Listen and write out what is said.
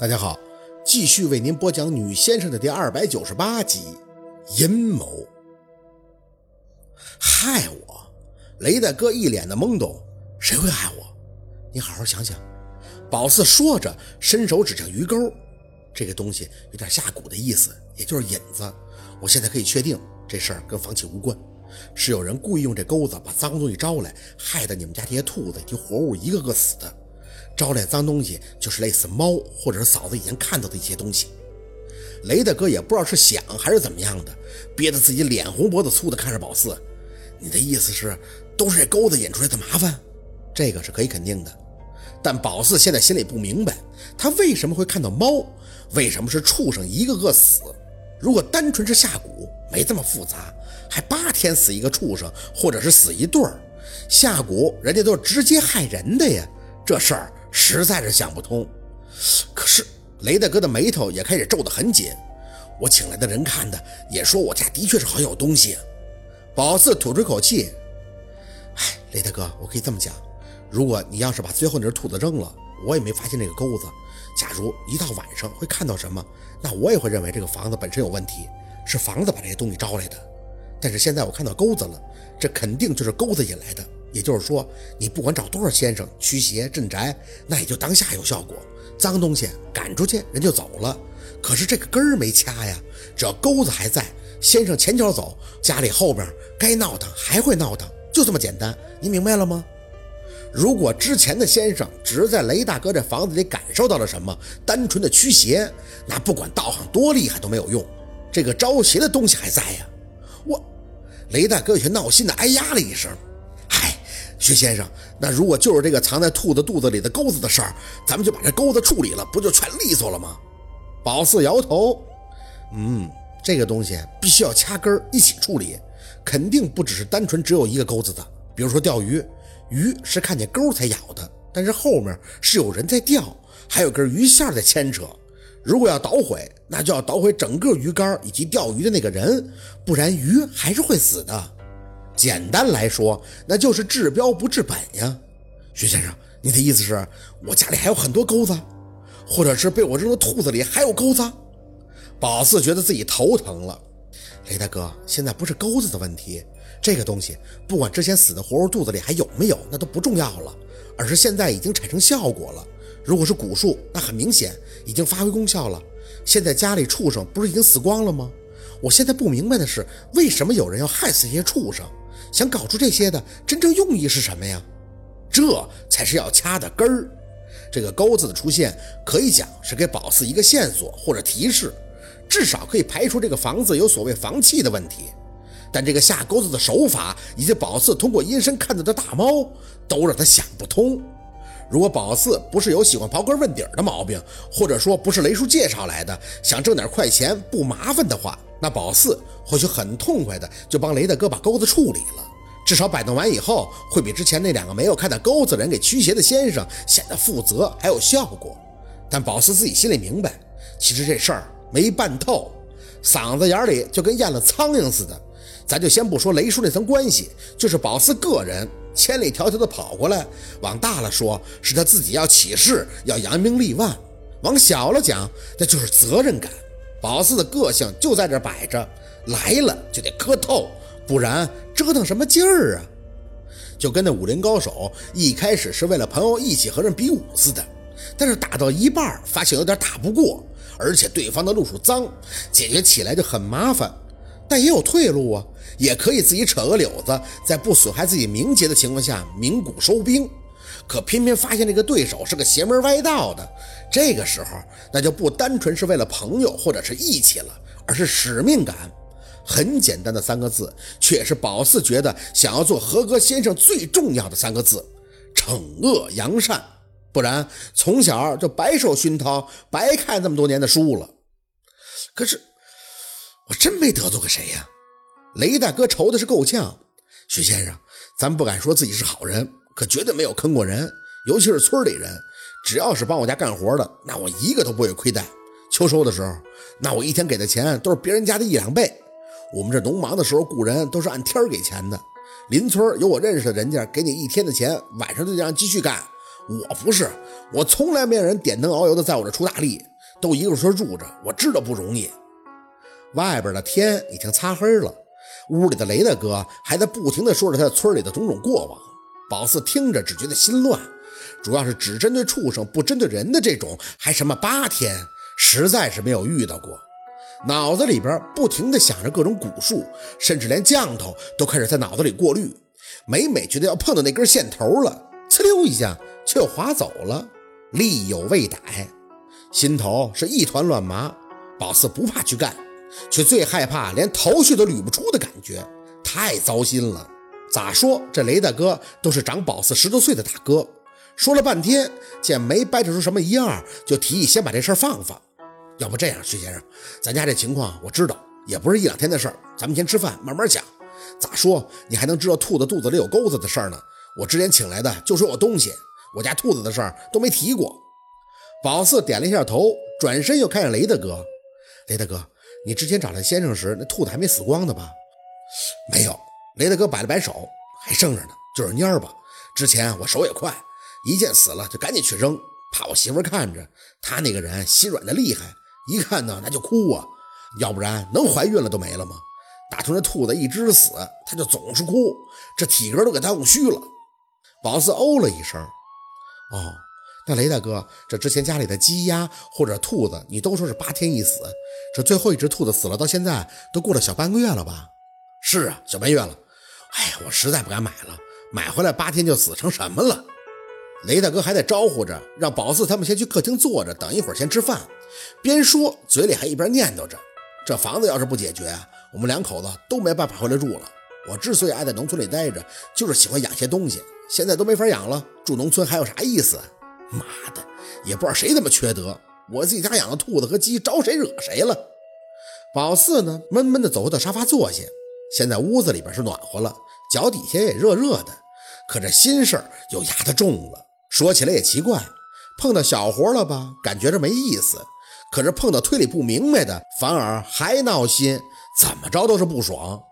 大家好，继续为您播讲《女先生》的第二百九十八集《阴谋》。害我！雷大哥一脸的懵懂，谁会害我？你好好想想。宝四说着，伸手指向鱼钩，这个东西有点下蛊的意思，也就是引子。我现在可以确定，这事儿跟房契无关，是有人故意用这钩子把脏东西招来，害得你们家这些兔子以及活物一个个死的。招来脏东西，就是类似猫或者是嫂子以前看到的一些东西。雷大哥也不知道是想还是怎么样的，憋得自己脸红脖子粗的看着宝四。你的意思是，都是这钩子引出来的麻烦？这个是可以肯定的。但宝四现在心里不明白，他为什么会看到猫？为什么是畜生一个个死？如果单纯是下蛊，没这么复杂，还八天死一个畜生，或者是死一对儿？下蛊人家都是直接害人的呀，这事儿。实在是想不通，可是雷大哥的眉头也开始皱得很紧。我请来的人看的也说我家的确是好有东西。宝四吐出口气：“哎，雷大哥，我可以这么讲，如果你要是把最后那只兔子扔了，我也没发现那个钩子。假如一到晚上会看到什么，那我也会认为这个房子本身有问题，是房子把这些东西招来的。但是现在我看到钩子了，这肯定就是钩子引来的。”也就是说，你不管找多少先生驱邪镇宅，那也就当下有效果，脏东西赶出去，人就走了。可是这个根儿没掐呀，只要钩子还在，先生前脚走，家里后边该闹腾还会闹腾，就这么简单。你明白了吗？如果之前的先生只是在雷大哥这房子里感受到了什么，单纯的驱邪，那不管道行多厉害都没有用，这个招邪的东西还在呀。我，雷大哥有些闹心的哎呀了一声。徐先生，那如果就是这个藏在兔子肚子里的钩子的事儿，咱们就把这钩子处理了，不就全利索了吗？宝四摇头，嗯，这个东西必须要掐根儿一起处理，肯定不只是单纯只有一个钩子的。比如说钓鱼，鱼是看见钩才咬的，但是后面是有人在钓，还有根鱼线在牵扯。如果要捣毁，那就要捣毁整个鱼竿以及钓鱼的那个人，不然鱼还是会死的。简单来说，那就是治标不治本呀，徐先生，你的意思是我家里还有很多钩子，或者是被我扔到兔子里还有钩子？宝四觉得自己头疼了。雷大哥，现在不是钩子的问题，这个东西不管之前死的活物肚子里还有没有，那都不重要了，而是现在已经产生效果了。如果是蛊术，那很明显已经发挥功效了。现在家里畜生不是已经死光了吗？我现在不明白的是，为什么有人要害死这些畜生？想搞出这些的真正用意是什么呀？这才是要掐的根儿。这个钩子的出现，可以讲是给宝四一个线索或者提示，至少可以排除这个房子有所谓房契的问题。但这个下钩子的手法，以及宝四通过阴身看到的大猫，都让他想不通。如果宝四不是有喜欢刨根问底的毛病，或者说不是雷叔介绍来的，想挣点快钱不麻烦的话。那宝四或许很痛快的就帮雷大哥把钩子处理了，至少摆弄完以后会比之前那两个没有看到钩子人给驱邪的先生显得负责还有效果。但宝四自己心里明白，其实这事儿没办透，嗓子眼里就跟咽了苍蝇似的。咱就先不说雷叔那层关系，就是宝四个人千里迢迢的跑过来，往大了说是他自己要起事要扬名立万，往小了讲那就是责任感。宝四的个性就在这摆着，来了就得磕透，不然折腾什么劲儿啊？就跟那武林高手一开始是为了朋友一起和人比武似的，但是打到一半发现有点打不过，而且对方的路数脏，解决起来就很麻烦。但也有退路啊，也可以自己扯个柳子，在不损害自己名节的情况下鸣鼓收兵。可偏偏发现这个对手是个邪门歪道的，这个时候那就不单纯是为了朋友或者是义气了，而是使命感。很简单的三个字，却是宝四觉得想要做合格先生最重要的三个字：惩恶扬善。不然从小就白受熏陶，白看这么多年的书了。可是我真没得罪过谁呀？雷大哥愁的是够呛。许先生，咱不敢说自己是好人。可绝对没有坑过人，尤其是村里人，只要是帮我家干活的，那我一个都不会亏待。秋收的时候，那我一天给的钱都是别人家的一两倍。我们这农忙的时候雇人都是按天给钱的。邻村有我认识的人家，给你一天的钱，晚上就让继续干。我不是，我从来没让人点灯熬油的在我这出大力，都一个村住着，我知道不容易。外边的天已经擦黑了，屋里的雷大哥还在不停地说着他在村里的种种过往。宝四听着只觉得心乱，主要是只针对畜生不针对人的这种，还什么八天，实在是没有遇到过。脑子里边不停地想着各种蛊术，甚至连降头都开始在脑子里过滤。每每觉得要碰到那根线头了，呲溜一下却又划走了，力有未逮，心头是一团乱麻。宝四不怕去干。却最害怕连头绪都捋不出的感觉，太糟心了。咋说这雷大哥都是长宝四十多岁的大哥，说了半天，见没掰扯出什么一二，就提议先把这事儿放放。要不这样，徐先生，咱家这情况我知道，也不是一两天的事儿，咱们先吃饭，慢慢讲。咋说你还能知道兔子肚子里有钩子的事儿呢？我之前请来的就是我东西，我家兔子的事儿都没提过。宝四点了一下头，转身又看向雷大哥，雷大哥。你之前找来先生时，那兔子还没死光呢吧？没有。雷大哥摆了摆手，还剩着呢，就是蔫儿吧。之前我手也快，一见死了就赶紧去扔，怕我媳妇看着。她那个人心软的厉害，一看呢那就哭啊，要不然能怀孕了都没了吗？打从那兔子一只死，她就总是哭，这体格都给她弄虚了。宝四哦了一声，哦。那雷大哥，这之前家里的鸡鸭或者兔子，你都说是八天一死，这最后一只兔子死了，到现在都过了小半个月了吧？是啊，小半月了。哎呀，我实在不敢买了，买回来八天就死成什么了？雷大哥还在招呼着，让宝四他们先去客厅坐着，等一会儿先吃饭。边说嘴里还一边念叨着：这房子要是不解决，我们两口子都没办法回来住了。我之所以爱在农村里待着，就是喜欢养些东西，现在都没法养了，住农村还有啥意思？妈的，也不知道谁这么缺德，我自己家养的兔子和鸡招谁惹谁了？宝四呢，闷闷的走到沙发坐下。现在屋子里边是暖和了，脚底下也热热的，可这心事儿又压得重了。说起来也奇怪，碰到小活了吧，感觉着没意思；可是碰到推理不明白的，反而还闹心，怎么着都是不爽。